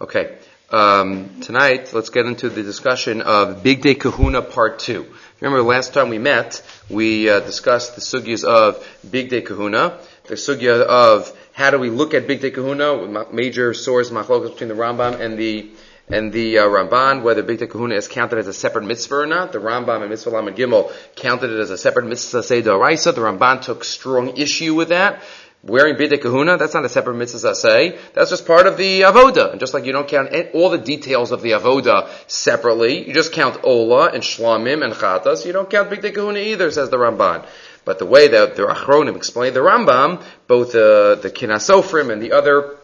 Okay. Um, tonight, let's get into the discussion of Bigdei Kehunah Part 2. Remember, last time we met, we uh, discussed the sugyas of Bigdei Kehunah, the sugya of how do we look at Bigdei Kehunah, major source machlokas between the Rambam and the and the uh, Ramban, whether Bigdei Kehunah is counted as a separate mitzvah or not. The Rambam and Mitzvah Lamed Gimel counted it as a separate mitzvah Raisa. The Ramban took strong issue with that wearing bidei kahuna, that's not a separate mitzvah say. That's just part of the avoda. And just like you don't count all the details of the avoda separately, you just count ola and shlamim and chatas. You don't count bidei kahuna either, says the Ramban. But the way that the Achronim explain the Rambam, both uh, the Kinasofrim and the other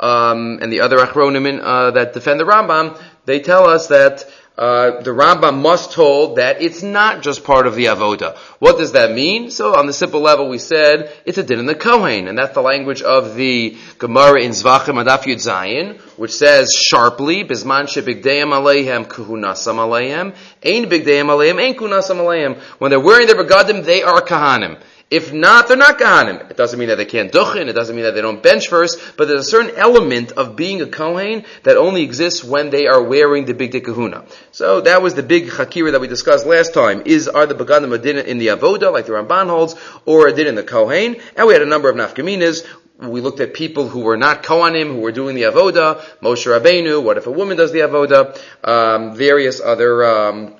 um, and the other Achronim uh, that defend the Rambam, they tell us that uh, the Rambam must hold that it's not just part of the avoda. What does that mean? So on the simple level, we said it's a din in the Kohen, and that's the language of the Gemara in Zvachim Adaf Yud Zayin, which says sharply, "Bisman shebigdeim aleihem kuhunasam aleihem, ein bigdeim aleihem, ein kuhunasam aleihem." When they're wearing their begadim, they are kahanim. If not, they're not Kohanim. It doesn't mean that they can't duchin, it doesn't mean that they don't bench first, but there's a certain element of being a Kohen that only exists when they are wearing the big kahuna. So that was the big Hakira that we discussed last time. Is, are the Begadim a din in the Avoda, like the Ramban holds, or a din in the Kohen? And we had a number of nafkaminas. We looked at people who were not Kohanim, who were doing the Avoda, Moshe Rabbeinu, what if a woman does the Avoda, um, various other, um,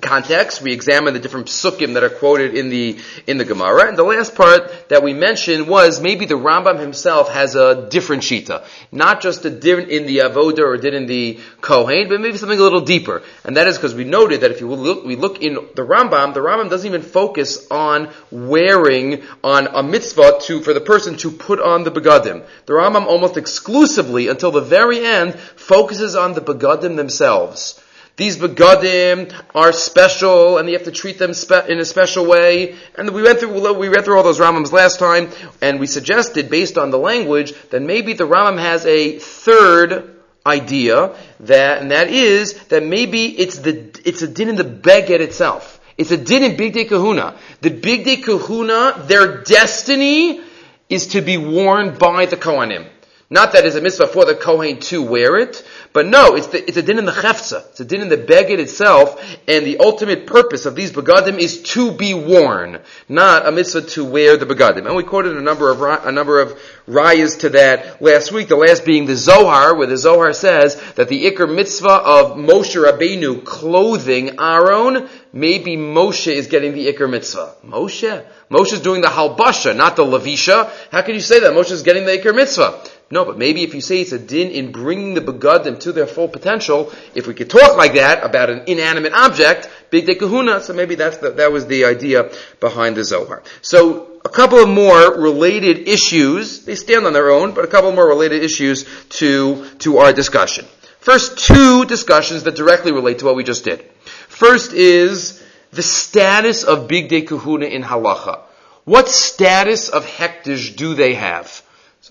context. We examine the different psukim that are quoted in the in the Gemara, and the last part that we mentioned was maybe the Rambam himself has a different shita, not just a different in the avoda or did in the kohen, but maybe something a little deeper. And that is because we noted that if you look, we look in the Rambam, the Rambam doesn't even focus on wearing on a mitzvah to for the person to put on the begadim. The Rambam almost exclusively until the very end focuses on the begadim themselves. These begadim are special, and you have to treat them spe- in a special way. And we went through we read through all those Rambams last time, and we suggested, based on the language, that maybe the Rambam has a third idea that, and that is that maybe it's the it's a din in the beged itself. It's a din in Bigdei Kehunah. The Bigdei Kehunah, their destiny is to be worn by the Kohanim. Not that it's a mitzvah for the Kohen to wear it, but no, it's, the, it's a din in the chefza. It's a din in the beged itself, and the ultimate purpose of these begadim is to be worn, not a mitzvah to wear the begadim. And we quoted a number of a number of rayas to that last week. The last being the Zohar, where the Zohar says that the ikr mitzvah of Moshe Rabbeinu clothing Aaron, maybe Moshe is getting the ikr mitzvah. Moshe, Moshe is doing the halbasha, not the lavisha. How can you say that Moshe is getting the ikr mitzvah? No, but maybe if you say it's a din in bringing the begadim to their full potential, if we could talk like that about an inanimate object, bigdei kahuna, so maybe that's the, that was the idea behind the Zohar. So, a couple of more related issues, they stand on their own, but a couple more related issues to, to our discussion. First, two discussions that directly relate to what we just did. First is the status of bigdei kahuna in halacha. What status of hektish do they have?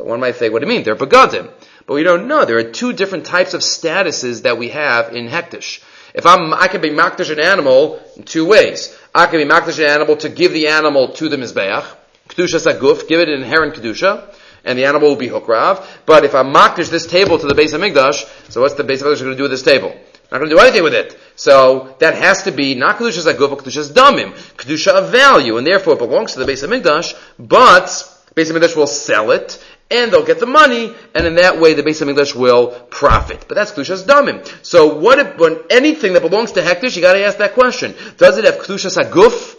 So one might say, what do you mean? They're begadim. But we don't know. There are two different types of statuses that we have in hektish. If I'm, I can be makdish an animal in two ways. I can be makdish an animal to give the animal to the mizbeach, kedusha saguf, give it an inherent kedusha, and the animal will be hukrav. But if I makdish this table to the base of migdash, so what's the base of migdash going to do with this table? Not going to do anything with it. So that has to be not kedusha saguf, but kedusha damim, kedusha of value, and therefore it belongs to the base of migdash. But base of migdash will sell it, and they'll get the money, and in that way the base of English will profit. But that's Kedushas Damim. So what if, when anything that belongs to Hektish, you gotta ask that question. Does it have Kedushas Aguf,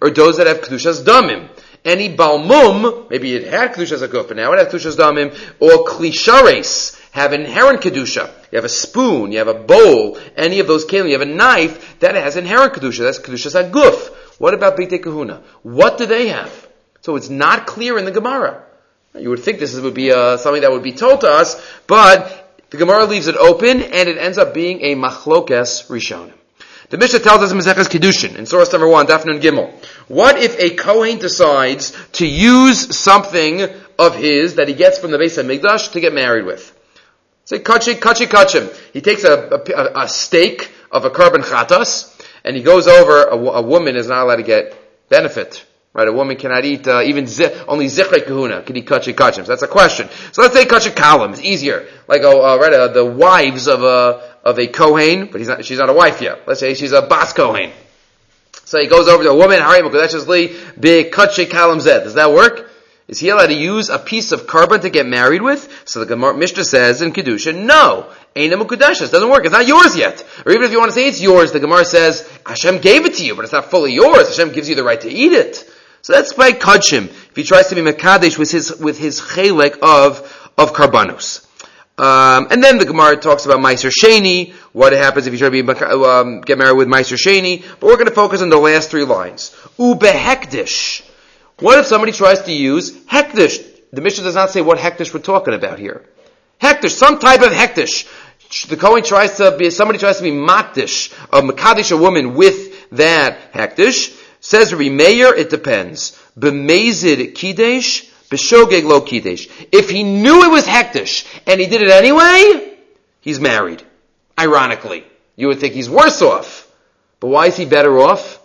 or does it have Kedushas Damim? Any Balmum, maybe it had Kedushas Aguf, but now it has Kedushas Damim, or Klishares, have inherent Kedusha. You have a spoon, you have a bowl, any of those kelim, you have a knife, that has inherent Kedusha. That's Kedushas Aguf. What about B'tei Kahuna? What do they have? So it's not clear in the Gemara. You would think this would be uh, something that would be told to us, but the Gemara leaves it open, and it ends up being a machlokes rishonim. The Mishnah tells us in Maseches Kiddushin, in source number one, Dafnun Gimel. What if a Kohen decides to use something of his that he gets from the base of Migdash to get married with? Say, kachi, kachi, kachim. He takes a, a, a steak of a carbon chatas, and he goes over, a, a woman is not allowed to get benefit Right, a woman cannot eat uh, even zi- only zichrei kahuna can eat kachik. So that's a question. So let's say kachik kalam is easier, like uh, right, uh, the wives of a of a kohen, but he's not, she's not a wife yet. Let's say she's a bas kohen. So he goes over to a woman, be kachik kalam zed. Does that work? Is he allowed to use a piece of carbon to get married with? So the Gemara Mishnah says in Kedusha, no. Ain't a Mukudeshes. Doesn't work. It's not yours yet. Or even if you want to say it's yours, the Gemara says, Hashem gave it to you, but it's not fully yours. Hashem gives you the right to eat it. So that's by Kachim. If he tries to be Mekadesh with his, with his chelek of, of Karbanos. Um, and then the Gemara talks about Meiser Sheni, what happens if you try to be, um, get married with Meiser Sheni, but we're going to focus on the last three lines. Ubehekdish. What if somebody tries to use Hekdish? The Mishnah does not say what Hekdish we're talking about here. Hekdish, some type of Hekdish. The Kohen tries to be, somebody tries to be Makdish, a Makadish, a woman with that Hekdish. Says Rabbi Meir, it depends. B'mezid kidesh, b'shogeg lo kidesh. If he knew it was hektish and he did it anyway, he's married. Ironically, you would think he's worse off. But why is he better off?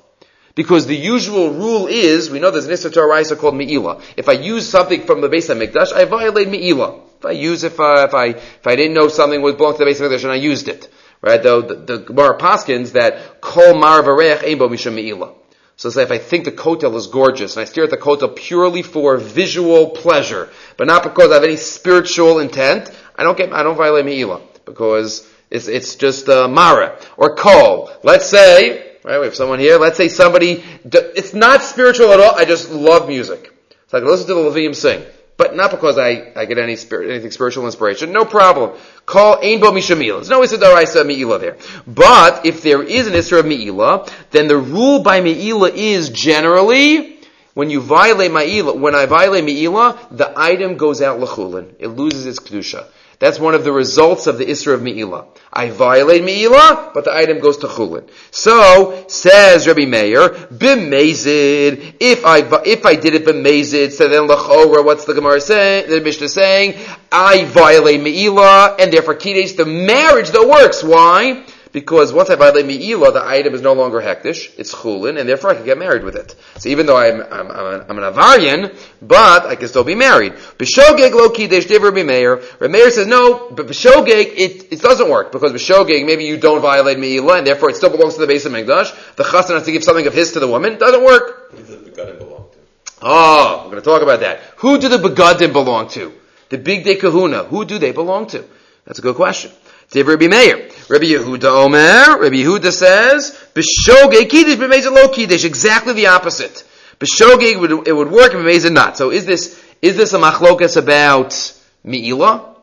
Because the usual rule is, we know there's an Issa called Me'ila. If I use something from the base of Mikdash, I violate Me'ila. If I use, if, uh, if I, if I didn't know something was belonged to the base of Mikdash and I used it. Right? Though the, the Gemara Paskins that Kol Mar Varech Ein Bo Misham Me'ila. So say if I think the kotel is gorgeous and I stare at the kotel purely for visual pleasure, but not because I have any spiritual intent, I don't get, I don't violate Me'ila because it's, it's just uh, Mara or Kol. Let's say, right, we have someone here, let's say somebody, it's not spiritual at all, I just love music. So I can listen to the Levium sing but not because I, I get any spirit, anything spiritual inspiration. No problem. Call Ein Bo Mishamila. There's no Issa Daraisa Me'ila there. But if there is an Issa of Me'ila, then the rule by Me'ila is generally, when you violate Me'ila, when I violate Me'ila, the item goes out L'chulin. It loses its Kedusha. That's one of the results of the Isra of Me'ilah. I violate Me'ilah, but the item goes to Chulin. So, says Rabbi Meir, b'mezid, if I, if I did it b'mezid, so then l'chora, what's the Gemara saying, the Mishnah saying? I violate Me'ilah, and therefore Kidesh, the marriage that works. Why? Because once I violate mi'ila, the item is no longer hektish, it's chulin, and therefore I can get married with it. So even though I'm, I'm, I'm, an, I'm an avarian, but I can still be married. B'shogeg lo kiddush diver b'meir. Meir says, no, but b'shogeg, it, it doesn't work, because b'shogeg, maybe you don't violate mi'ila, and therefore it still belongs to the base of Mikdash. The chassan has to give something of his to the woman. Doesn't work. Who does the begadim belong to? Oh, we're going to talk about that. Who do the begadim belong to? The bigdei kehunah. Who do they belong to? That's a good question. Rabbi Meir. Rabbi Yehuda Omer. Rabbi Yehuda says, B'shogeg kiddush, b'mezid lo kiddush. Exactly the opposite. B'shogeg, would, it would work, b'mezid not. So is this, is this a machlokas about Me'ilah?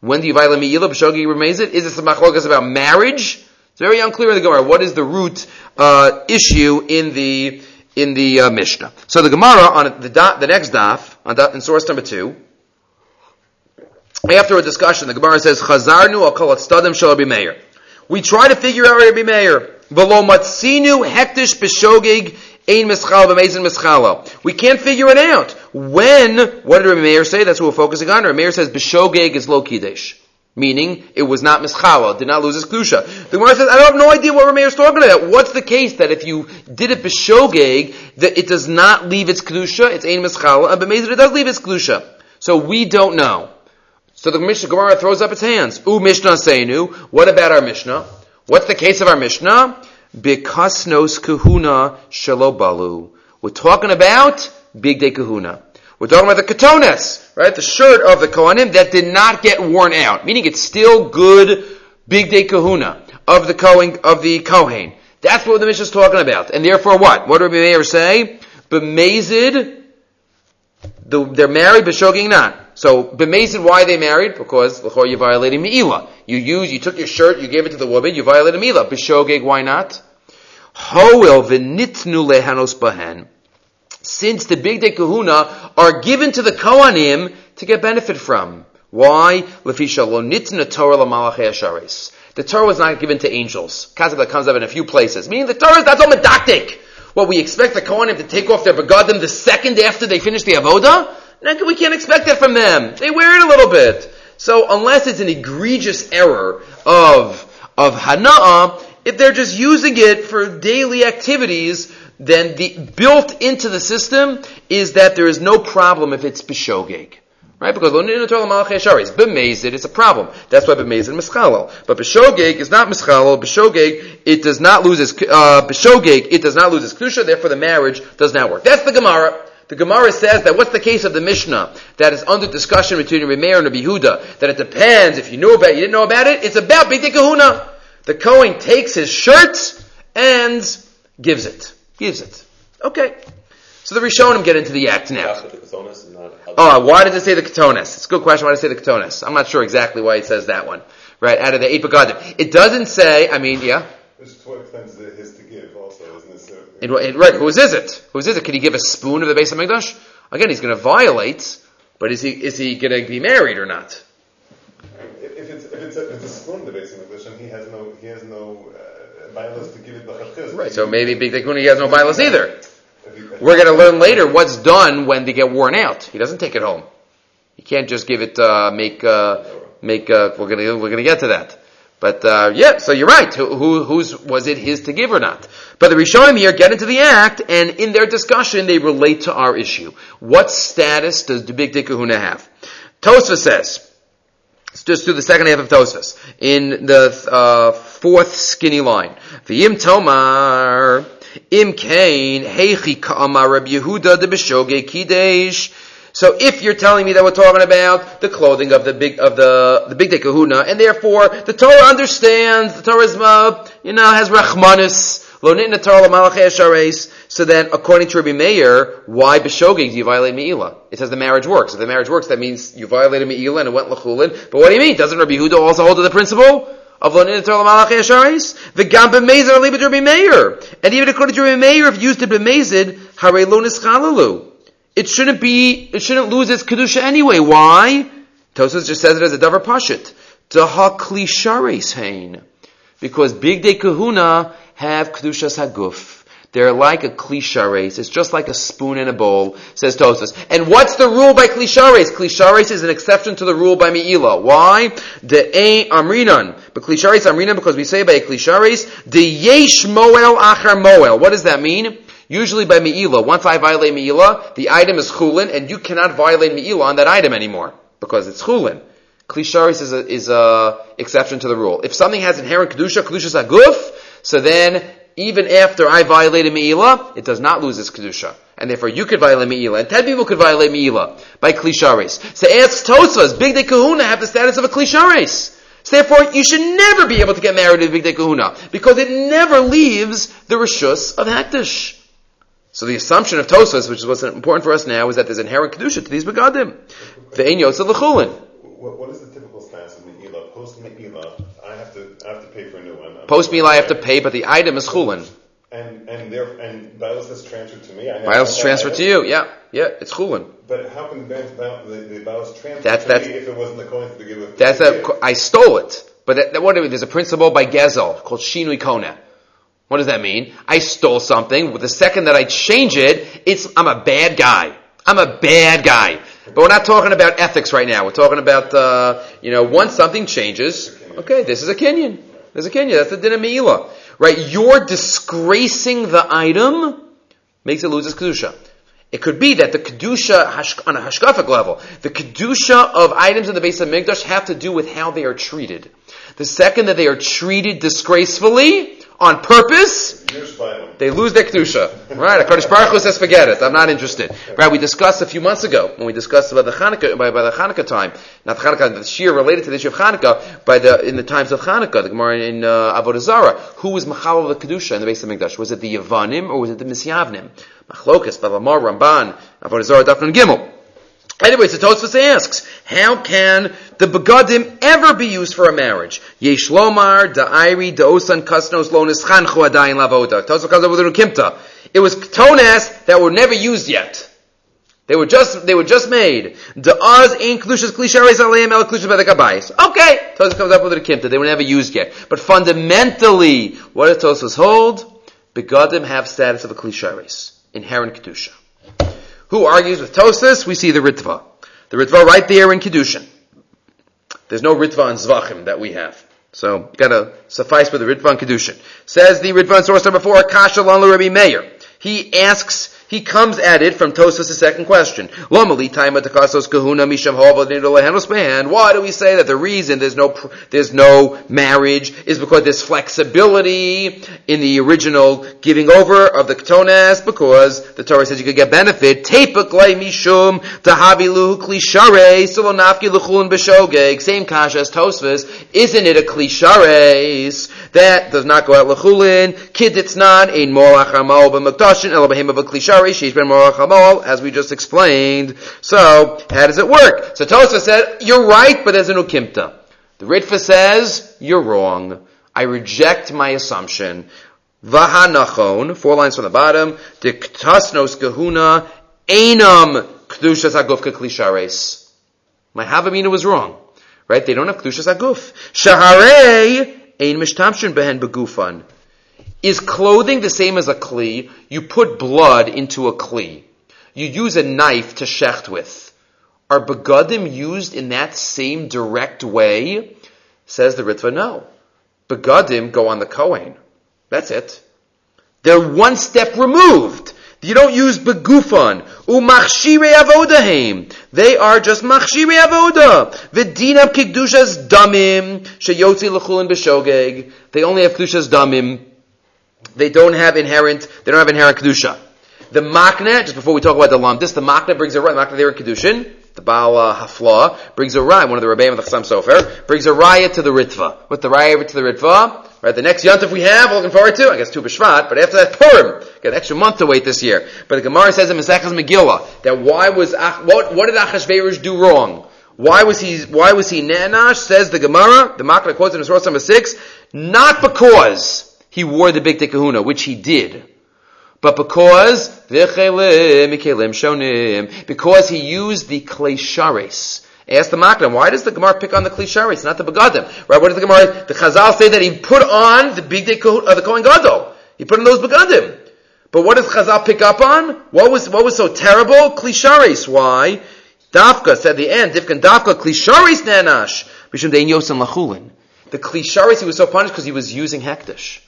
When do you violate Me'ilah? B'shogeg, b'mezid? Is this a machlokas about marriage? It's very unclear in the Gemara. What is the root, uh, issue in the, in the uh, Mishnah? So the Gemara on the, dot, the next daf, on dot, in source number two, after a discussion, the Gemara says, Chazarnu stadim shall be mayor. We try to figure out Rabbi Meir. V'lo matzinu hektish b'shogeg ein mischal b'mezin mischalo. We can't figure it out. When, what did Rabbi Meir say? That's what we're focusing on. Rabbi Meir says b'shogeg is lo kiddush. Meaning, it was not mischala, did not lose its kedusha. The Gemara says, I have no idea what Rabbi Meir is talking about. What's the case that if you did it b'shogeg, that it does not leave its kedusha, it's ein mischala, b'mezin it does leave its kedusha. So we don't know. So the Mishnah Gemara throws up its hands. U Mishnah Seinu. What about our Mishnah? What's the case of our Mishnah? Bikasnos kahuna shalobalu. We're talking about bigdei kehunah. We're talking about the katones, right? The shirt of the Kohanim that did not get worn out, meaning it's still good bigdei kehunah of the Kohen, of the Kohen. That's what the Mishnah is talking about. And therefore what? What do Rabbi Meir say? B'mezid, the, they're married, but not. So, b'mezid, why they married? Because, l'chor, you violated mi'ila. You used, you took your shirt, you gave it to the woman, you violated mi'ila. B'shogeg, why not? Hoel v'nitnu lehanos bahen. Since the bigdei kehunah are given to the Kohanim to get benefit from. Why? Lefisha lo nitna Torah l'malachei asharis. The Torah was not given to angels. Kazak comes up in a few places. Meaning the Torah is not so medactic. What we expect the Kohanim to take off their begadim the second after they finish the avodah? We can't expect that from them. They wear it a little bit. So unless it's an egregious error of, of hana'ah, If they're just using it for daily activities, then the built into the system is that there is no problem if it's bishogeg. Right? Because is b'mezid, it's a problem. That's why b'mezid mischalel. But b'shogeg is not mischalel. B'shogeg, it does not lose its, uh, b'shogeg, it does not lose its kedusha, therefore the marriage does not work. That's the Gemara. The Gemara says that what's the case of the Mishnah that is under discussion between Rabbi Meir and Rabbi Yehuda? That it depends if you knew about it, you didn't know about it. It's about B'dei Kahuna. The Kohen takes his shirt and gives it. Gives it. Okay. So the Rishonim get into the act now. Oh, why does it say the Ketones? It's a good question. Why does it say the Ketones? I'm not sure exactly why it says that one. Right, out of the eight. It doesn't say, I mean, yeah? It? So, it, it, right, whose is it? Whose is it? Can he give a spoon of the base of Mikdash? Again, he's going to violate, but is he, is he going to be married or not? If, if, it's, if, it's a, if it's a spoon of the base of Mikdash, and he has no, he has no, uh, to give it the Right, so maybe Big Tekuni has no bilas either. We're going to learn later what's done when they get worn out. He doesn't take it home. He can't just give it, uh, make, uh, make, uh, we're gonna, we're gonna get to that. But, uh, yeah, so you're right. Who, who, whose, was it his to give or not? But the Rishonim here get into the act, and in their discussion, they relate to our issue. What status does the big kahuna have? Tosfa says, just do the second half of Tosfos, in the, uh, fourth skinny line. V'yim tomar, Im kain heichi ka'amar Rabbi Yehuda de b'shoge kidesh. So if you're telling me that we're talking about the clothing of the big of the the bigdei kehunah, and therefore the Torah understands the Torah is uh, you know has rachmanis. So then, according to Rabbi Meir, why b'shogeg do you violate Me'ilah? It says the marriage works. If the marriage works, that means you violated Me'ilah and it went l'chulin. But what do you mean? Doesn't Rabbi Huda also hold to the principle? of Lonin Torah Malach Yasharis, the Gam B'Mezid are Libet Rabbi Meir. And even according to Rabbi Meir, if used to B'Mezid, Hare Lonis Chalalu. It shouldn't be, it shouldn't lose its Kedusha anyway. Why? Tosas just says it as a Davar Pashit. Taha Klishares Hain. Because Bigdei Kehunah have Kedushas Haguf. They're like a klishares. It's just like a spoon in a bowl, says Tosas. And what's the rule by klishares? Klishares is an exception to the rule by Me'ilah. Why? The a amrinan. But klishares amrinan because we say by klishares, the yesh moel achar moel. What does that mean? Usually by Me'ilah. Once I violate Me'ilah, the item is chulin, and you cannot violate Me'ilah on that item anymore. Because it's chulin. Klisharis is a, is a exception to the rule. If something has inherent kedusha, kedusha aguf, so then even after I violated Me'ilah, it does not lose its Kedusha. And therefore you could violate Me'ilah, and ten people could violate Me'ilah by Klisharis. So asks Tosfos, Bigdei Kehunah have the status of a Klisharis. So therefore, you should never be able to get married to Bigdei Kehunah, because it never leaves the Rishus of Hektish. So the assumption of Tosfos, which is what's important for us now, is that there's inherent Kedusha to these Begadim. The Ein Yosef L'chulin. What is the typical status of Me'ilah? Post Me'ilah, I have to, I have to pay for a new one. Post meal I have to pay, but the item is chulin. And and there and Bios is transferred to me. I Bios is transferred to you. Yeah, yeah, it's chulin. But how can the the, the Bios transfer that's, to that's, me if it wasn't the coin to begin with? That's a, I stole it. But that, that, what there's a principle by Gezel called shinui kona. What does that mean? I stole something. The second that I change it, it's I'm a bad guy. I'm a bad guy. But we're not talking about ethics right now. We're talking about uh, you know once something changes. Okay, this is a kinyan. There's a kinyan. That's the din of Me'ilah. Right? You're disgracing the item makes it lose its Kedusha. It could be that the Kedusha, on a Hashkafic level, the Kedusha of items in the base of Mikdash have to do with how they are treated. The second that they are treated disgracefully, on purpose, they lose their kedusha. Right? Hakadosh Baruch Hu says, "Forget it. I'm not interested." Right? We discussed a few months ago when we discussed about the Hanukkah by, by the Hanukkah time, not the Hanukkah, the Shir related to the issue of Hanukkah by the in the times of Hanukkah, the Gemara in uh, Avodah Zarah. Who was machal of the kedusha in the base of Mikdash? Was it the Yavanim or was it the Misyavnim? Machlokas, Baal HaMaor, Ramban, Avodah Zarah, Dafnan Gimel. Anyway, so Tosfos asks, how can the begadim ever be used for a marriage? Yesh lomar, da'iri, da'osan, kasnos, lonis, chanchu, adayin, lavoda. It was tonas that were never used yet. They were just, they were just made. Da'az in klushas klishares aleim el klushas bedekabayis. Okay. Tosfos comes up with a kimta. They were never used yet. But fundamentally, what does Tosfos hold? Begadim have status of a klishares. Inherent kedusha. Who argues with Tosfos? We see the Ritva. The Ritva right there in Kiddushin. There's no Ritva in Zvachim that we have. So, gotta suffice with the Ritvan Kedushin. Says the Ritvan source number four, Kasha Lan Rabbi Meir. He asks he comes at it from Tosfos' second question. Why do we say that the reason there's no there's no marriage is because there's flexibility in the original giving over of the ketones because the Torah says you could get benefit. Same kasha as Tosfos. Isn't it a klishares that does not go out lechulin? Kid it's not ein molach amal b'makdashin el b'hem of a klishares as we just explained. So, how does it work? So Tosa said, you're right, but there's an ukimta. The Ritva says, you're wrong. I reject my assumption. Vahanachon, four lines from the bottom, diktasnos kahuna, enam kdushas aguf klishares. My Havamina was wrong. Right? They don't have kdushas aguf. Shaharei, ein mishtamshin behen begufan. Is clothing the same as a kli? You put blood into a kli. You use a knife to shecht with. Are begadim used in that same direct way? Says the Ritva, no. Begadim go on the Kohen. That's it. They're one step removed. You don't use begufan. Umachshire avodahem. They are just machshire avoda. V'dina kikdushas damim sheyotzi l'chulin b'shogeg. They only have kdushas damim they don't have inherent, they don't have inherent kedusha. The makna, just before we talk about the lamdis, the makna brings a right, the makna there in kedushin, the Baal uh, Hafla brings a raya, one of the Rebbeim of the Chassam Sofer, brings a raya to the Ritva. With the raya to the Ritva, right, the next Yontif we have, looking forward to, I guess Tu B'Shvat, but after that Purim, got an extra month to wait this year. But the Gemara says in Mesechus Megillah, that why was, what, what did Achashverosh do wrong? Why was he, why was he Nanash? Says the Gemara, the Makna quotes in source number six, not because he wore the big kahuna, which he did. But because, because he used the kleshares. Ask the Makna, why does the Gemara pick on the klisharis, not the begadim? Right? What does the Gemara, the Chazal say that he put on the big day uh, the Kohen Gadol. He put on those begadim. But what does Chazal pick up on? What was, what was so terrible? Klisharis. Why? Dafka said the end, Difkan Dafka klisharis nanash. Bishum lachulin. The klisharis, he was so punished because he was using hektish.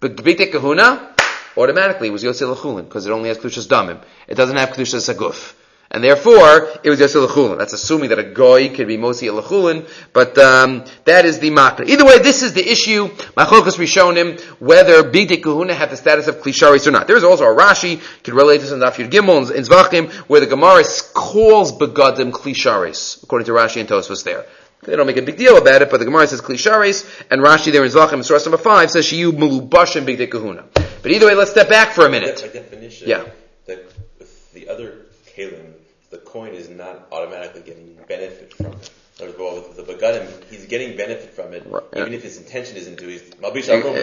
But B'dei Kahuna, automatically was Yosef Lechulin, because it only has Kedushas Damim. It doesn't have Kedushas Saguf. And therefore, it was Yosef Lechulin. That's assuming that a goy could be Mosi Lechulin, but um, that is the makna. Either way, this is the issue. Machokas Rishonim, whether B'dei Kahuna have the status of Klisharis or not. There's also a Rashi, could relate this in Daf Yud Gimel, in Zvachim, where the Gemara calls Begadim Klisharis, according to Rashi and Tosfos there. They don't make a big deal about it, but the Gemara says klisharis, and Rashi there in Zvachim, source number five, says shiyu mulubashim big kahuna. But either way, let's step back for a minute. By definition, yeah. that with the other kalim, the coin is not automatically getting benefit from it. Well, with the begadim, he's getting benefit from it, right. even if his intention isn't to. He's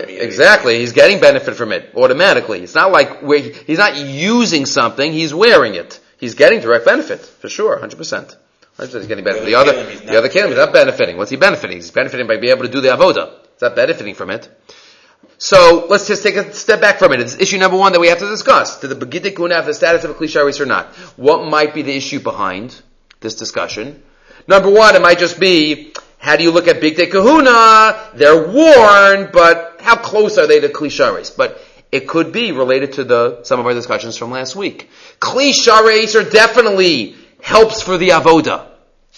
exactly. He's getting benefit from it automatically. It's not like he's not using something; he's wearing it. He's getting direct benefit for sure, hundred percent. He's getting benefit. The other, the other kingdom is not benefiting. What's he benefiting? He's benefiting by being able to do the avoda. He's not benefiting from it. So let's just take a step back from it. It's issue number one that we have to discuss. Did the Begidik have the status of a klisharis or not? What might be the issue behind this discussion? Number one, it might just be, how do you look at Bigdei Kehunah? They're worn, but how close are they to klisharis? But it could be related to the, some of our discussions from last week. Klisharis are definitely helps for the avoda.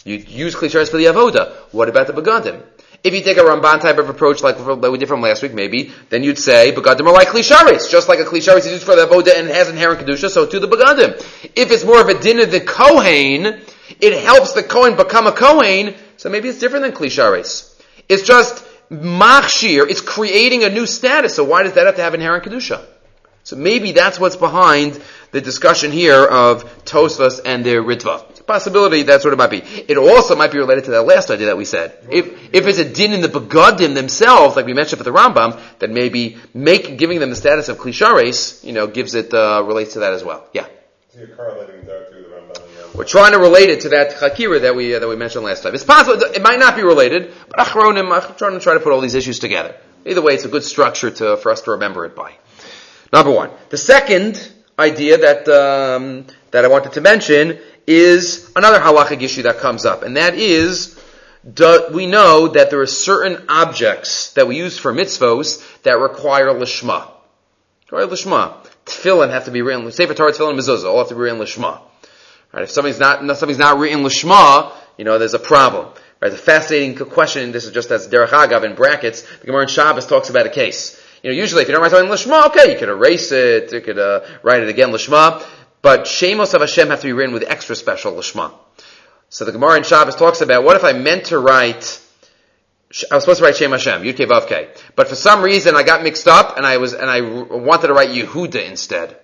You use klisharis for the avoda. What about the begadim? If you take a Ramban type of approach like we did from last week, maybe, then you'd say begadim are like klisharis, just like a klisharis is used for the avoda and it has inherent kedusha, so to the begadim. If it's more of a din of the kohen, it helps the kohen become a kohen, so maybe it's different than klisharis. It's just machshir, it's creating a new status, so why does that have to have inherent kedusha? So maybe that's what's behind the discussion here of Tosfos and their Ritva. It's a possibility that's what it might be. It also might be related to that last idea that we said. If, if it's a din in the Begadim themselves, like we mentioned for the Rambam, then maybe make, giving them the status of Klishares, you know, gives it, uh, relates to that as well. Yeah. So you're correlating that to the Rambam. We're trying to relate it to that chakira that we uh, that we mentioned last time. It's possible it might not be related, but achronim, I'm trying to try to put all these issues together. Either way, it's a good structure to for us to remember it by. Number one. The second idea that um, that I wanted to mention is another halachic issue that comes up, and that is do, we know that there are certain objects that we use for mitzvos that require lishma. Require lishma. Tefillin have to be written, Sefer Torah, Tefillin, Mezuzah, all have to be written lishma. Right? If something's not, something's not written lishma, you know, there's a problem. Right? A fascinating question, this is just as Derech Agav in brackets, the Gemara in Shabbos talks about a case. You know, usually if you don't write something lishma, okay, you could erase it, you could uh, write it again lishma, but Shemos of Hashem have to be written with extra special lishma. So the Gemara in Shabbos talks about what if I meant to write I was supposed to write Shem Hashem, Yud Vav But for some reason I got mixed up and I was, and I wanted to write Yehuda instead.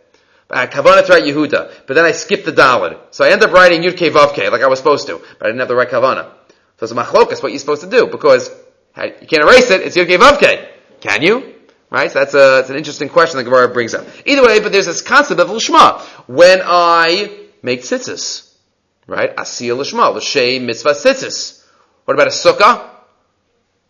I kavanah to write Yehuda, but then I skipped the Dalid. So I ended up writing Yud Vav like I was supposed to, but I didn't have the right kavanah. So it's a machlokas, what you're supposed to do, because you can't erase it, it's Yud Vav Can you? Right? So that's a, it's an interesting question the Gemara brings up. Either way, but there's this concept of Lishma. When I make tzitzis, right? Asiya Lishma, L'shem mitzvah tzitzis. What about a sukkah?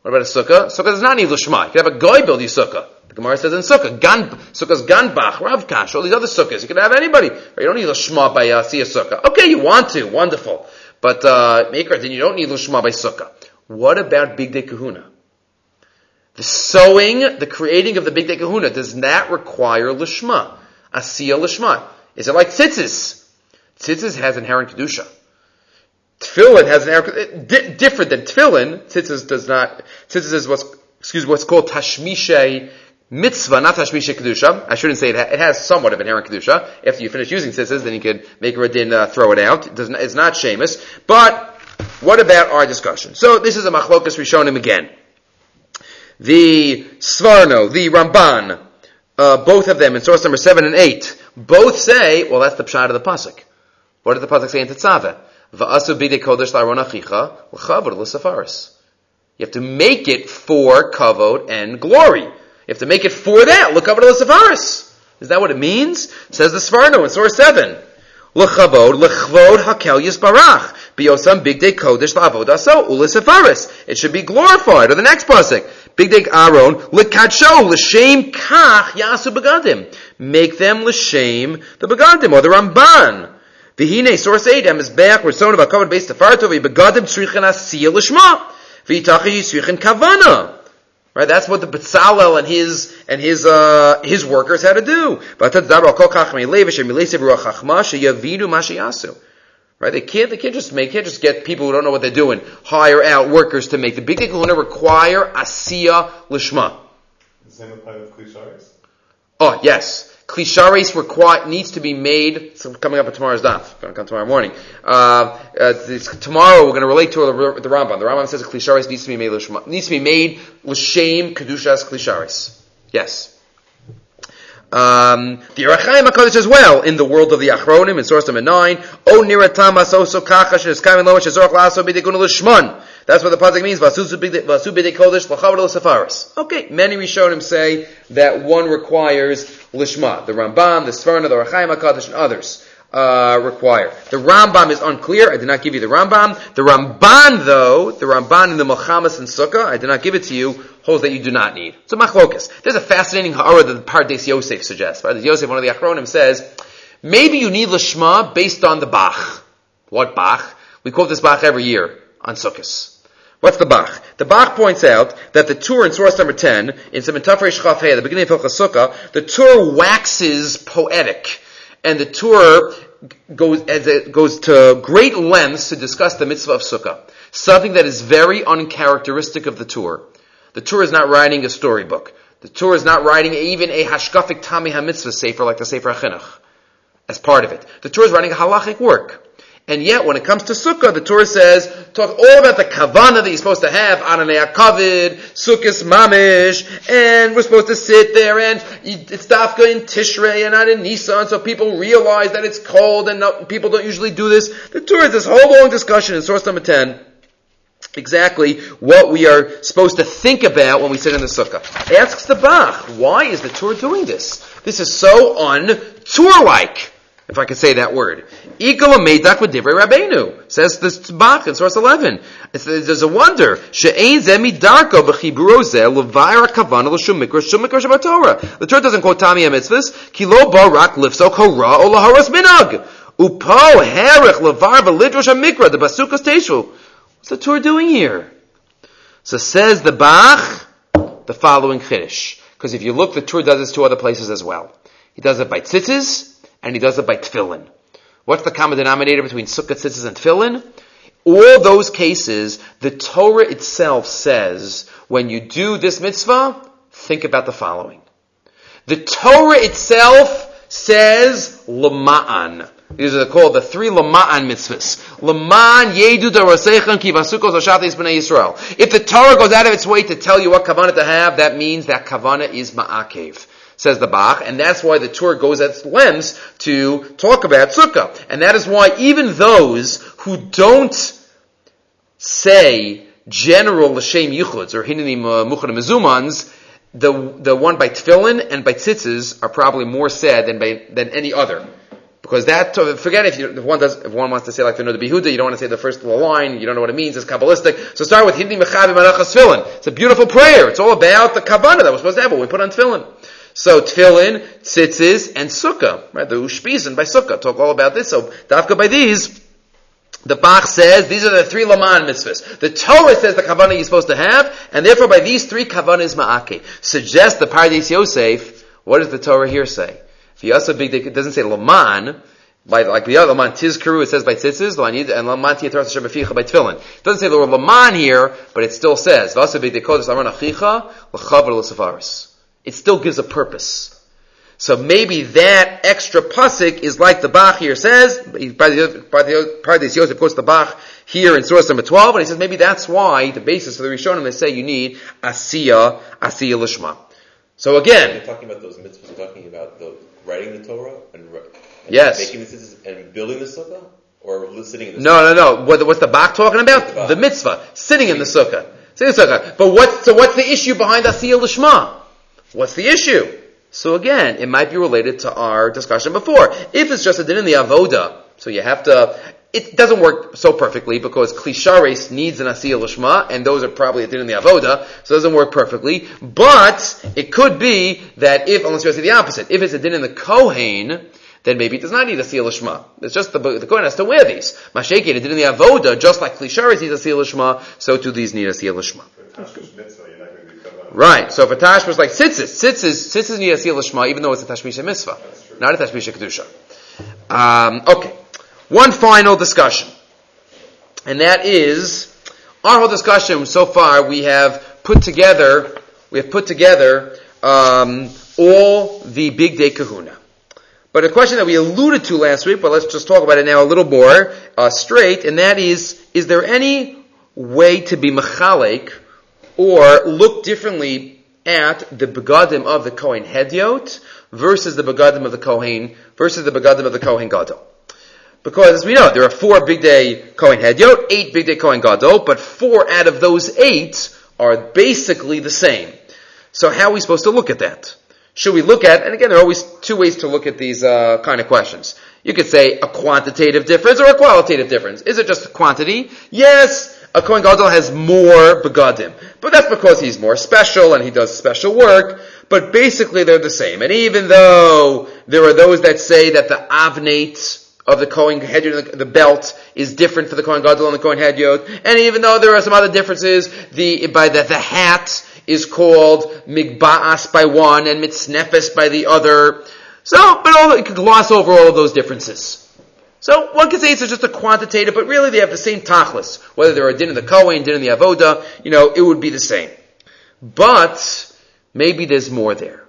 What about a sukkah? Sukkah does not need lishma. You could have a guy build you sukkah. The Gemara says in sukkah, gan, sukkah's ganbach, ravkash, all these other sukkahs. You could have anybody. You don't need lishma by uh, a sukkah. Okay, you want to, wonderful. But uh, maker, then you don't need lishma by sukkah. What about bigdei kehuna? The sewing, the creating of the bigdei kahuna, does not require lishma? Asiya lishma. Is it like tzitzis? Tzitzis has inherent kedusha. Tefillin has an di- different than tefillin. Tzitzis does not. Tzitzis is what's excuse me, what's called tashmishe mitzvah, not tashmishe kedusha. I shouldn't say it. Ha- it has somewhat of inherent kedusha. After you finish using tzitzis, then you can make a din, uh, throw it out. It not, it's not shamus. But what about our discussion? So this is a machlokas we've shown him again. The Sforno, the Ramban, uh, both of them in source number seven and eight, both say, well, that's the pshat of the pasuk. What did the pasuk say in Tetzaveh? Va'asu bide kodesh la'aron achicha l'chavod l'safaris. You have to make it for kavod and glory. You have to make it for that. L'kavod l'safaris. Is that what it means? Says the Sforno in source 7. L'chavod l'chvod hakel yisbarach. Biyosam big day kodesh la'avod aso u'l'safaris. It should be glorified. Or the next pasuk. Bigdei Aaron l'kadsho l'shem kach yasu begadim. Make them l'shem the begadim or the Ramban. V'hine, source 8, Amizbeach, Rason of HaKavod based Tefarto, V'begadim tzrichen asiya l'shma. V'yitachi yisrichen kavana. Right, that's what the Betzalel and his and his uh, his workers had to do. Right, they can't they can't just make can't just get people who don't know what they're doing hire out workers to make the big kahuna require asiya lishma. The same apply with klisharis. Oh yes, Klisharis require, needs to be made, so coming up at tomorrow's daf, going to come tomorrow morning. Uh, uh, this, tomorrow we're going to relate to the, the Rambam. The Rambam says a Klisharis needs to be made, needs to be made l'shem kedushas Klisharis. Yes. Um, the Yerachayim HaKadosh as well, in the world of the Achronim, in source number 9, O niratam aso kacha sheneskamin lo shezorach laso b'dikun l'shman. That's what the pasuk means. Vasu b'dei kodesh l'chavar safaris. Okay, many Rishonim say that one requires lishma. The Rambam, the Sforno, the Rachaim Hakadosh, and others. Uh, require. The Rambam is unclear. I did not give you the Rambam. The Ramban, though, the Ramban in the Milchamas and Sukkah, I did not give it to you, holds that you do not need. So machlokas. There's a fascinating ha'ara that the Pardes Yosef suggests. Pardes Yosef, one of the Achronim, says, maybe you need Lishma based on the Bach. What Bach? We quote this Bach every year on Sukkot. What's the Bach? The Bach points out that the Tur in source number 10, in Sementafrei Shchaf at the beginning of Hilchas Sukkah, the Tur waxes poetic. And the Tur goes, as it goes to great lengths to discuss the mitzvah of Sukkah. Something that is very uncharacteristic of the Tur. The Tur is not writing a storybook. The Tur is not writing even a hashkafik tami ha-mitzvah sefer like the Sefer HaChinuch as part of it. The Tur is writing a halachic work. And yet, when it comes to Sukkah, the Torah says, talk all about the kavana that you're supposed to have, Ananei Kavid, Sukkot Mamish, and we're supposed to sit there and it's Dafka in Tishrei and not in Nisan, so people realize that it's cold and not, people don't usually do this. The Torah has this whole long discussion in source number 10, exactly what we are supposed to think about when we sit in the Sukkah. Asks the Bach, why is the Torah doing this? This is so un-Torah-like if I could say that word. Ikala Meidak with Divrei Rabbeinu, says the Bach in source 11. It's, there's a wonder. She'ein zemi darko b'chiburo zeh levayra kavana l'shum mikra shum mikra shabbat Torah. The Torah doesn't quote Tami mitzvahs. Kilo barak lifso kora o laharas minag. Upo herich levar v'lidrosh mikra the basukas teshu. What's the Torah doing here? So says the Bach, the following Chiddush. Because if you look, the Torah does this to other places as well. He does it by tzitzis, and he does it by tefillin. What's the common denominator between sukkah, tzitzis, and tefillin? All those cases, the Torah itself says, when you do this mitzvah, think about the following. The Torah itself says, lama'an. These are called the three Lama'an mitzvahs. Lama'an yedu darosechan ki oshatis b'nei Yisrael. If the Torah goes out of its way to tell you what kavanah to have, that means that kavanah is ma'akev says the Bach, and that's why the Torah goes at lengths to talk about Sukkah. And that is why even those who don't say general L'Shem Yichuds or Hinanim Muchanim Mezumans, the, the one by Tefillin and by Tzitzis are probably more said than by, than any other. Because that, forget if, you, if one does, if one wants to say like the Noda Behuda, you don't want to say the first line, you don't know what it means, it's Kabbalistic. So start with Hindi Mechavi Manachas Tefillin. It's a beautiful prayer. It's all about the Kavanah that we're supposed to have when we put on Tefillin. So tefillin, tzitzis, and sukkah, right? The ushpizin by sukkah talk all about this. So dafka by these, the Bach says these are the three laman mitzvahs. The Torah says the kavanah you're supposed to have, and therefore by these three kavanah is ma'ake. Suggest the Pardes Yosef. What does the Torah here say? If you also big, it doesn't say laman. By, like the other laman tizkaru, it says by tzitzis, and laman tiyatras hashem by tefillin. It doesn't say the word laman here, but it still says, v'asa big dekodesh laman achicha, l'chavar l'sefaris it still gives a purpose. So maybe that extra pasuk is like the Bach here says, by the, by the, Pardes Yosef quotes the Bach here in source number 12, and he says maybe that's why the basis of the Rishonim they say you need Asiya, Asiya Lishma. So again. You're talking about those mitzvahs, you're talking about the writing the Torah and, and yes. making the mitzvahs and building the sukkah? Or sitting in the No, sukkah? no, no. What, what's the Bach talking about? The, the mitzvah. Sitting in the sukkah. Sitting in the sukkah. But what, so what's the issue behind Asiya Lishma? What's the issue? So again, it might be related to our discussion before. If it's just a din in the avoda, so you have to, it doesn't work so perfectly because klishares needs an asiyah lishma, and those are probably a din in the avoda, so it doesn't work perfectly. But it could be that if, unless you say the opposite, if it's a din in the kohen, then maybe it does not need a seal lishma. It's just the, the kohen has to wear these. Mashake did in the avoda, just like klisharis needs a seal lishma, so too these need a seal lishma. Right. So if a tash was like tzitzis, tzitzis, tzitzis need a seal lishma, even though it's a tashmisha mitzvah, not a tashmisha kedusha. Um, okay. One final discussion, and that is our whole discussion so far. We have put together, we have put together um, all the bigdei Kehunah. But a question that we alluded to last week, but let's just talk about it now a little more uh, straight, and that is: Is there any way to be mechalek? Or look differently at the begadim of the Kohen Hediot versus the begadim of the Kohen versus the begadim of the Kohen Gadol. Because as we know, there are four bigdei Kohen Hediot, eight bigdei Kohen Gadol, but four out of those eight are basically the same. So how are we supposed to look at that? Should we look at, and again, there are always two ways to look at these uh, kind of questions. You could say a quantitative difference or a qualitative difference. Is it just a quantity? Yes, a Kohen Gadol has more begadim. But that's because he's more special and he does special work. But basically they're the same. And even though there are those that say that the avnate of the Kohen Hediot, the belt, is different for the Kohen Gadol and the Kohen Hediot, and even though there are some other differences, the, by the, the hat is called Migbaas by one and Mitznefes by the other. So, but all, you could gloss over all of those differences. So one could say it's just a quantitative, but really they have the same tachlis. Whether they're a din in the Kohen, din in the Avoda, you know, it would be the same. But maybe there's more there.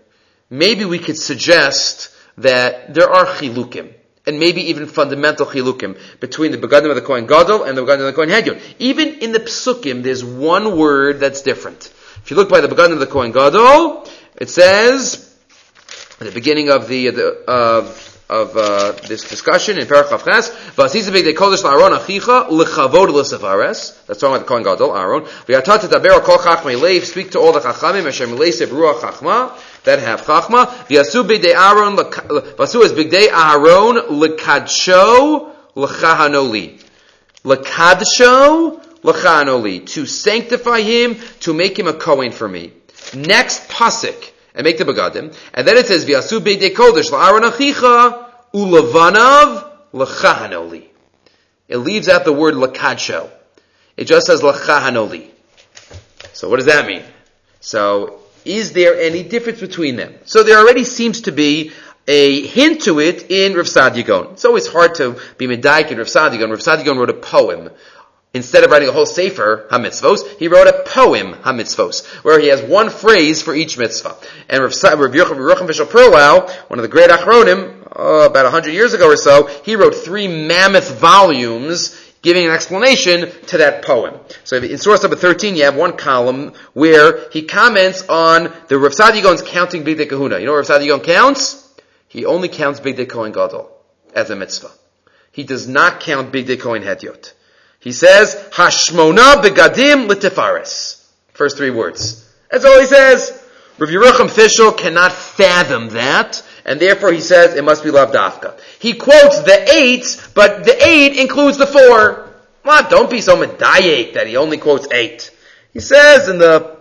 Maybe we could suggest that there are chilukim, and maybe even fundamental chilukim between the begadim of the Kohen Gadol and the begadim of the Kohen Hediot. Even in the psukim, there's one word that's different. If you look by the begadim of the Kohen Gadol, it says at the beginning of the, the uh, of uh, this discussion in Perach Chavches. V'asizabik de kodesh la'aron achicha lechavod l'sefares. That's talking about the Kohen Gadol, Aaron. V'yatat taber kol chachmei leif. Speak to all the chachamim asher mileisev ruach chachma that have chachma. V'yasu b'dei Aaron v'asu is b'dei Aaron lekadsho lechahanoli. Lekadsho lechahanoli. To sanctify him, to make him a Kohen for me. Next pasuk and make the begadim. And then it says, V'yasu beidei kodesh la'aron achicha ulavanav l'chahanoli. It leaves out the word lakadsho. It just says Lachahanoli. So what does that mean? So is there any difference between them? So there already seems to be a hint to it in Rav Saadia Gaon. It's always hard to be medaik in Rav Saadia Gaon. Rav Saadia Gaon wrote a poem. Instead of writing a whole sefer hamitzvos, he wrote a poem hamitzvos, where he has one phrase for each mitzvah. And Rav Yerucham Fishel Perla, one of the great achronim, uh, about hundred years ago or so, he wrote three mammoth volumes giving an explanation to that poem. So in source number 13, you have one column where he comments on the Rav Saadia Gaon's counting Big Kahuna. You know what Rav Saadia Gaon counts? He only counts Bigdei Kohen Gadol as a mitzvah. He does not count Bigdei Kohen Hedyot. He says, Hashmona begadim litifaris. First three words. That's all he says. Rav Yerucham Fishel cannot fathom that, and therefore he says it must be Lavdafka. He quotes the eight, but the eight includes the four. Well, don't be so medayek that he only quotes eight. He says in the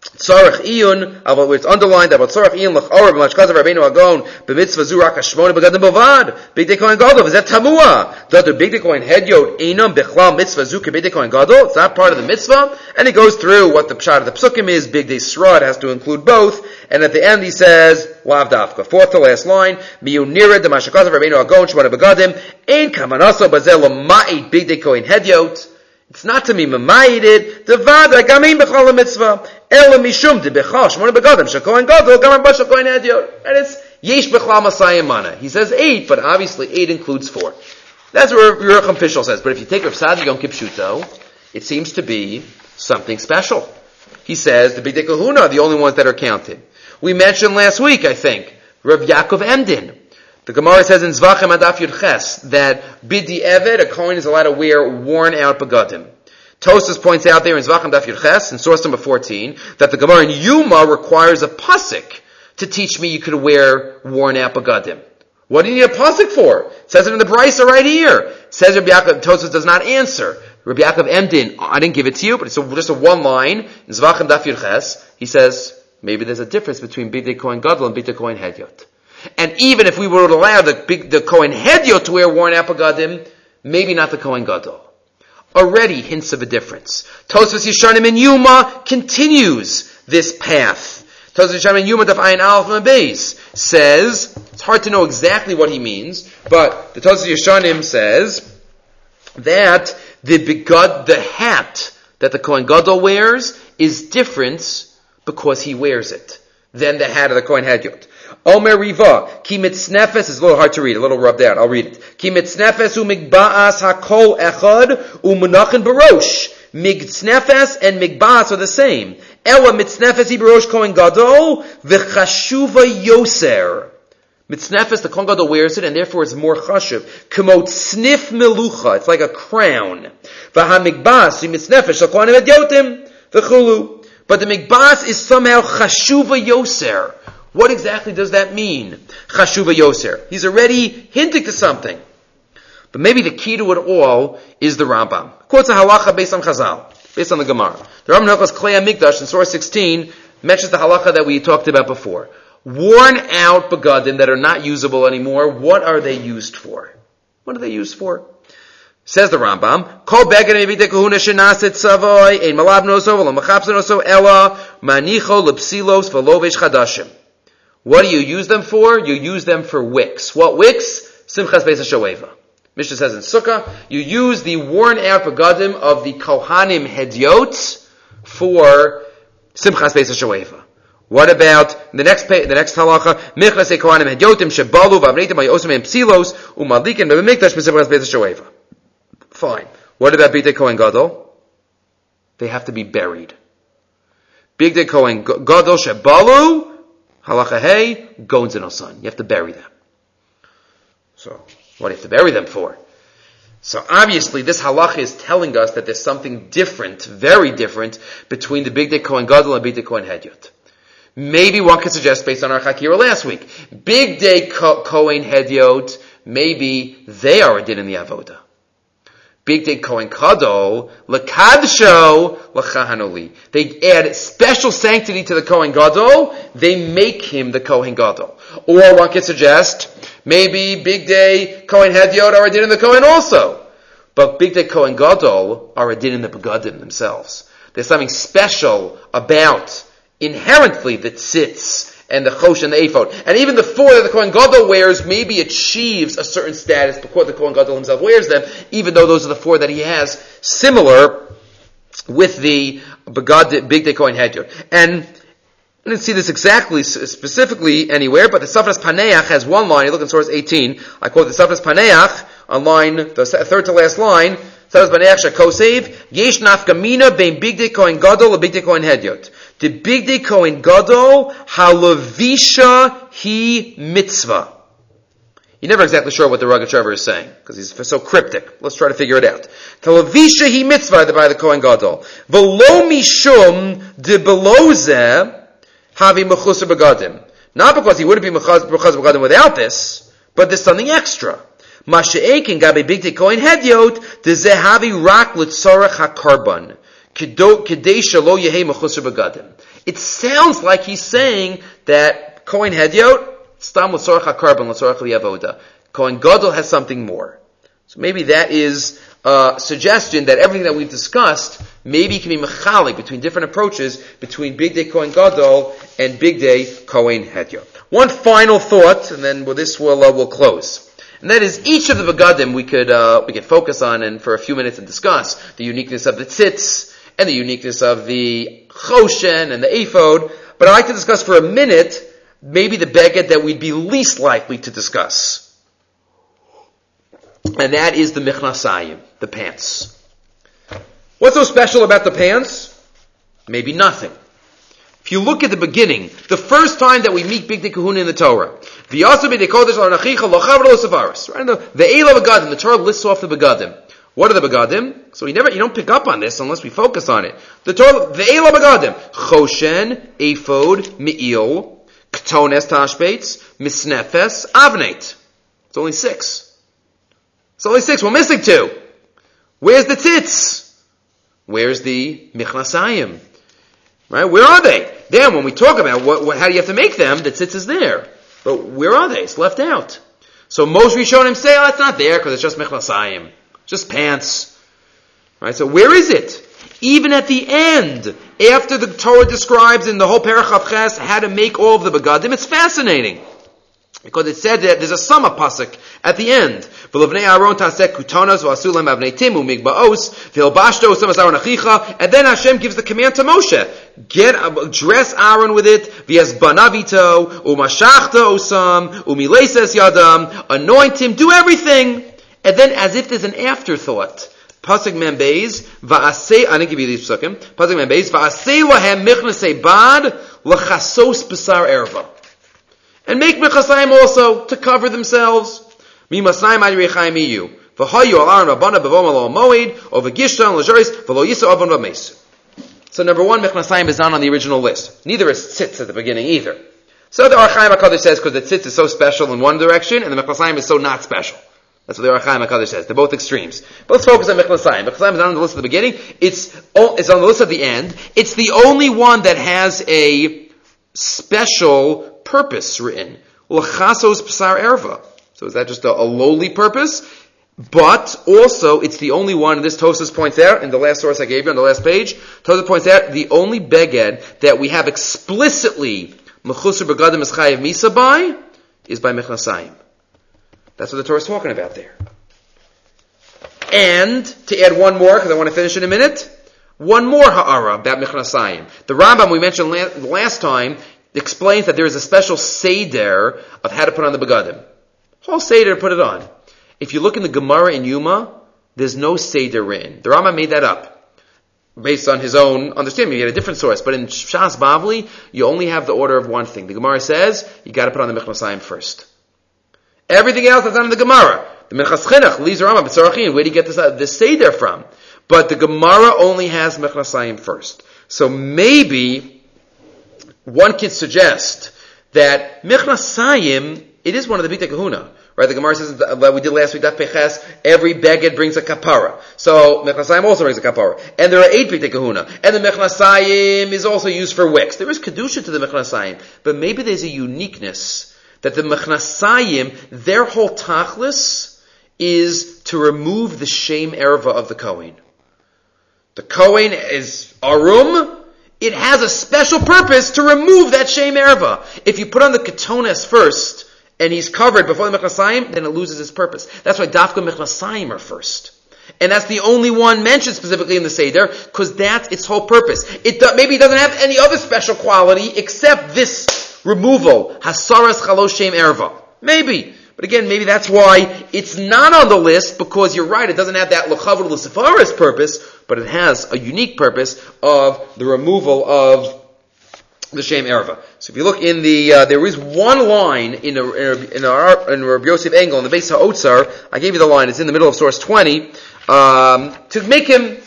Tzarech iyun, about it's underlined about tzarech iyun lechor b'mashkazav Rabbeinu Agon b'mitzvah zurak hashmona b'gadim b'vad b'gdei kohen gadol. Is that tamua? Does the b'gdei kohen hedyot einam b'chlal mitzvah zu k'b'gdei kohen gadol? It's not part of the mitzvah? And he goes through what the pshat of the psukim is. B'gdei srod has to include both. And at the end he says lav dafka. Fourth to last line miyunira d'mashkazav Rabbeinu Agon shmona b'gadim ein kamanaso b'zel l'ma'it b'gdei kohen hedyot it's not to be mamayided. The vada gamin b'chol mitzvah. Ela mishum de b'chol shmona begadim shakohen gadol gamar b'shal kohen ediot. And it's yesh b'chol masayim mana. He says eight, but obviously eight includes four. That's what Yerucham Fishel says. But if you take Rav Sadi Yom Kipshuto, it seems to be something special. He says the Bigdei Kehunah are the only ones that are counted. We mentioned last week, I think, Rav Yaakov Emden. The Gemara says in Zvachim Adaf Yud Ches that Bidi Eved, a coin is allowed to wear worn out begadim. Tosfos points out there in Zvachim Adaf Yud Ches, in source number 14, that the Gemara in Yuma requires a pasik to teach me you could wear worn out begadim. What do you need a pasik for? It says it in the Brisa right here. It says Rabbi Yaakov, Tosfos does not answer. Rabbi Yaakov Emden, I didn't give it to you, but it's a, just a one line, in Zvachim Daf Yud Ches, he says, maybe there's a difference between Bigdei Kohen Gadol and Bigdei Kohen Hedyot. And even if we were to allow the the Kohen Hedyot to wear worn apagadim, maybe not the Kohen Gadol. Already hints of a difference. Tosfos Yishanim in Yuma continues this path. Tosfos Yishanim in Yuma Daf Ayin Aleph base says, it's hard to know exactly what he means, but the Tosfos Yishanim says that the begad, the hat that the Kohen Gadol wears is different because he wears it than the hat of the Kohen Hedyot. Omer Riva, ki mitznefes is a little hard to read, a little rubbed out. I'll read it. Ki mitznefes u migba'as hakol echad u munachin barosh. Mitznefes and migba'as are the same. Ela mitznefes barosh kohen gadol v'chashuva yoser. Mitznefes, the kohen gadol wears it, and therefore it's more chashuv. Kamot snif melucha, it's like a crown. V'hamigba'as u mitznefes shal kohen edyotim v'chulu. But the migba'as is somehow chashuva yoser. What exactly does that mean? Chashuva Yoser. He's already hinting to something. But maybe the key to it all is the Rambam. Quotes a halacha based on Chazal, based on the Gemara. The Rambam Hilchos Klei Mikdash in Source 16 mentions the halacha that we talked about before. Worn out begadim that are not usable anymore, what are they used for? What are they used for? Says the Rambam, Kol savoy, ein malab noso, v'lo ela, manicho chadashim. What do you use them for? You use them for wicks. What wicks? Simchas Beis Shoeva. Mishnah says in Sukkah, you use the worn out begadim of the Kohanim Hedyot for Simchas Beis Shoeva. What about the next page, the next halacha? Michlas Kohanim Hedyotim shebalu v'avreitim ayosim em psilos umalikin b'mikdash b'simchas Beis Shoeva. Fine. What about Bigdei Kohen Gadol? They have to be buried. Bigdei Kohen Gadol shebalu Halacha hey, goins and son. You have to bury them. So, what do you have to bury them for? So obviously this halacha is telling us that there's something different, very different, between the Bigdei Kohen Gadol and Bigdei Kohen Hedyot. Maybe one could suggest based on our Chakira last week. Bigdei Kohen Hedyot, maybe they are a din in the Avodah. Bigdei Kohen Gadol, Lakadsho, Lachahanoli. They add special sanctity to the Kohen Gadol, they make him the Kohen Gadol. Or one could suggest, maybe Bigdei Kohen Hedyot are a din in the Kohen also. But Bigdei Kohen Gadol are a din in the begadim themselves. There's something special about inherently the tzitz and the chosh and the ephod. And even the four that the Kohen Gadol wears maybe achieves a certain status because the Kohen Gadol himself wears them, even though those are the four that he has similar with the Bigdei Kohen Hedyot. And I didn't see this exactly, specifically anywhere, but the Tzafnas Paneach has one line, you look in source 18, I quote the Tzafnas Paneach on line, the third to last line, Tzafnas Paneach Shakosev, Yesh Nafkamina Bein Bigdei Kohen Gadol Bigdei Kohen Hedyot. The Bigdei Kohen Gadol, Halavisha he Mitzvah. You're never exactly sure what the Rogatchover is saying, because he's so cryptic. Let's try to figure it out. Talavisha he mitzvah by the Kohen Gadol. Velo mishum de belozeh havi mechusar begadim. Not because he wouldn't be mechusar begadim without this, but there's something extra. Masha'ekin gabi bigdei kohen hedyot de zehavi rak litzorach hakarban. It sounds like he's saying that kohen hedyot stam litzorach hakarban litzorach liyavoda. Kohen gadol has something more. So maybe that is a suggestion that everything that we've discussed maybe can be mechalik between different approaches between Bigdei Kohen Gadol and Bigdei Kohen Hedyot. One final thought, and then this will uh, will close. And that is each of the begadim we could uh, we could focus on and for a few minutes and discuss the uniqueness of the tzitz and the uniqueness of the choshen and the ephod. But I'd like to discuss for a minute maybe the beged that we'd be least likely to discuss and that is the michnasayim, the pants. What's so special about the pants? Maybe nothing. If you look at the beginning, the first time that we meet Bigdei Kehunah in the Torah, the Eila Begadim, the Torah lists off the Begadim. What are the Begadim? So we never, you don't pick up on this unless we focus on it. The Torah, the Eila Begadim, Choshen, Ephod, Me'il, Ktones Tashbates, Misnefes, Avnate. It's only six. It's only six. We're missing two. Where's the tzitz? Where's the michnasayim? Right? Where are they? Then when we talk about what, what, how do you have to make them, the tzitz is there. But where are they? It's left out. So most Rishonim say, oh, it's not there because it's just michnasayim. Just pants. Right? So where is it? Even at the end, after the Torah describes in the whole Perach Ches how to make all of the begadim, it's fascinating. Because it said that there's a summa pasuk at the end. And then Hashem gives the command to Moshe: get uh, dress Aaron with it osam yadam. Anoint him, do everything. And then, as if there's an afterthought. Pasuk Membeis, va'asei, I didn't give you these pasukim. Pasuk Membeis, va'asei lahem michnasei bad, lachasos besar erva. And make mechasayim also to cover themselves. Mimasayim ad rechaim iyu. V'hayu al aron rabana bevom al moed, al lajaris, v'lo yisa avon v'mesu. So number one, mechnasayim is not on the original list. Neither is tzitz at the beginning either. So the Ohr HaChaim HaKadosh says because the tzitz is so special in one direction and the mechnasayim is so not special. That's what the Ohr HaChaim HaKadosh says. They're both extremes. But let's focus on mechnasayim. Mechnasayim is not on the list at the beginning. It's, it's on the list at the end. It's the only one that has a special purpose written. Lachasos psar erva. So is that just a, a, lowly purpose? But also, it's the only one, and this Tosfos points out, in the last source I gave you on the last page, Tosfos points out, the only beged that we have explicitly mechusar begadim eschayev misa by, is by mechnasayim. That's what the Torah is talking about there. And, to add one more, because I want to finish in a minute, one more ha'ara about mechnasayim. The Rambam we mentioned last time explains that there is a special seder of how to put on the begadim. Whole seder to put it on. If you look in the Gemara in Yuma, there's no seder written. The Rama made that up based on his own understanding. You get a different source, but in Shas Bavli, you only have the order of one thing. The Gemara says you got to put on the Mechnosayim first. Everything else is done in the Gemara. The Minchas Chinuch, Liz Rama, where do you get this, uh, this seder from? But the Gemara only has Mechnasayim first. So maybe one could suggest that Michnasayim, it is one of the Bigdei Kehunah. Right, the Gemara says that we did last week, that Peches, every beged brings a kapara. So, Mechnasayim also brings a kapara. And there are eight Bigdei Kehunah. And the Mechnasayim is also used for wicks. There is Kedusha to the Mechnasayim. But maybe there's a uniqueness that the Mechnasayim, their whole tachlis, is to remove the shame erva of the Kohen. The Kohen is arum. It has a special purpose to remove that shame erva. If you put on the ketones first, and he's covered before the mechnasayim, then it loses its purpose. That's why dafka mechnasayim are first. And that's the only one mentioned specifically in the Seder, because that's its whole purpose. It do, maybe it doesn't have any other special quality except this removal, hasaras chaloshem erva. Maybe. But again, maybe that's why it's not on the list, because you're right, it doesn't have that lechavur l'sefaris purpose, but it has a unique purpose of the removal of the Shem Erva. So if you look in the, uh, there is one line in a, in in Rabbi Yosef Engel, in the Beis HaOtzar, I gave you the line, it's in the middle of source 20, um, to make him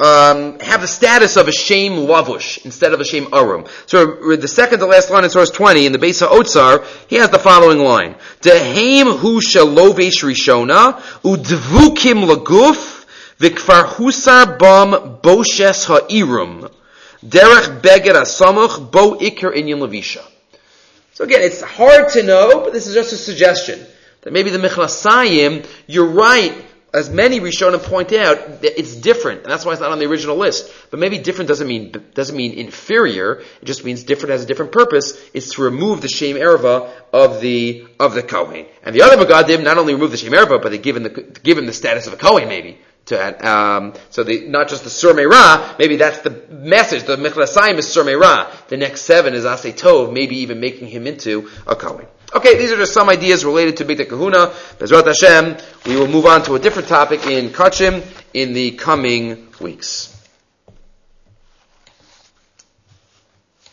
um, have the status of a shame lavush instead of a shame arum. So the second to last line in source 20 in the Beis HaOtzar, he has the following line. Dehem hu shalovesh rishona udvukim laguf vikfar husar bam boshes ha'irum derech beged asamuch bo ikir inyan levisha. So again, it's hard to know, but this is just a suggestion. That maybe the Michnasayim, you're right, as many Rishonim point out, it's different, and that's why it's not on the original list. But maybe different doesn't mean doesn't mean inferior. It just means different has a different purpose. It's to remove the shame erva of the of the kohen. And the other begadim not only remove the shame erva, but they give him the give him the status of a kohen maybe. To um, so the not just the surmeira, maybe that's the message. The michnasayim is surmeira. The next seven is asay tov, maybe even making him into a kohen. Okay, these are just some ideas related to Bigdei Kehunah. Bezrat Hashem, we will move on to a different topic in Kachim in the coming weeks.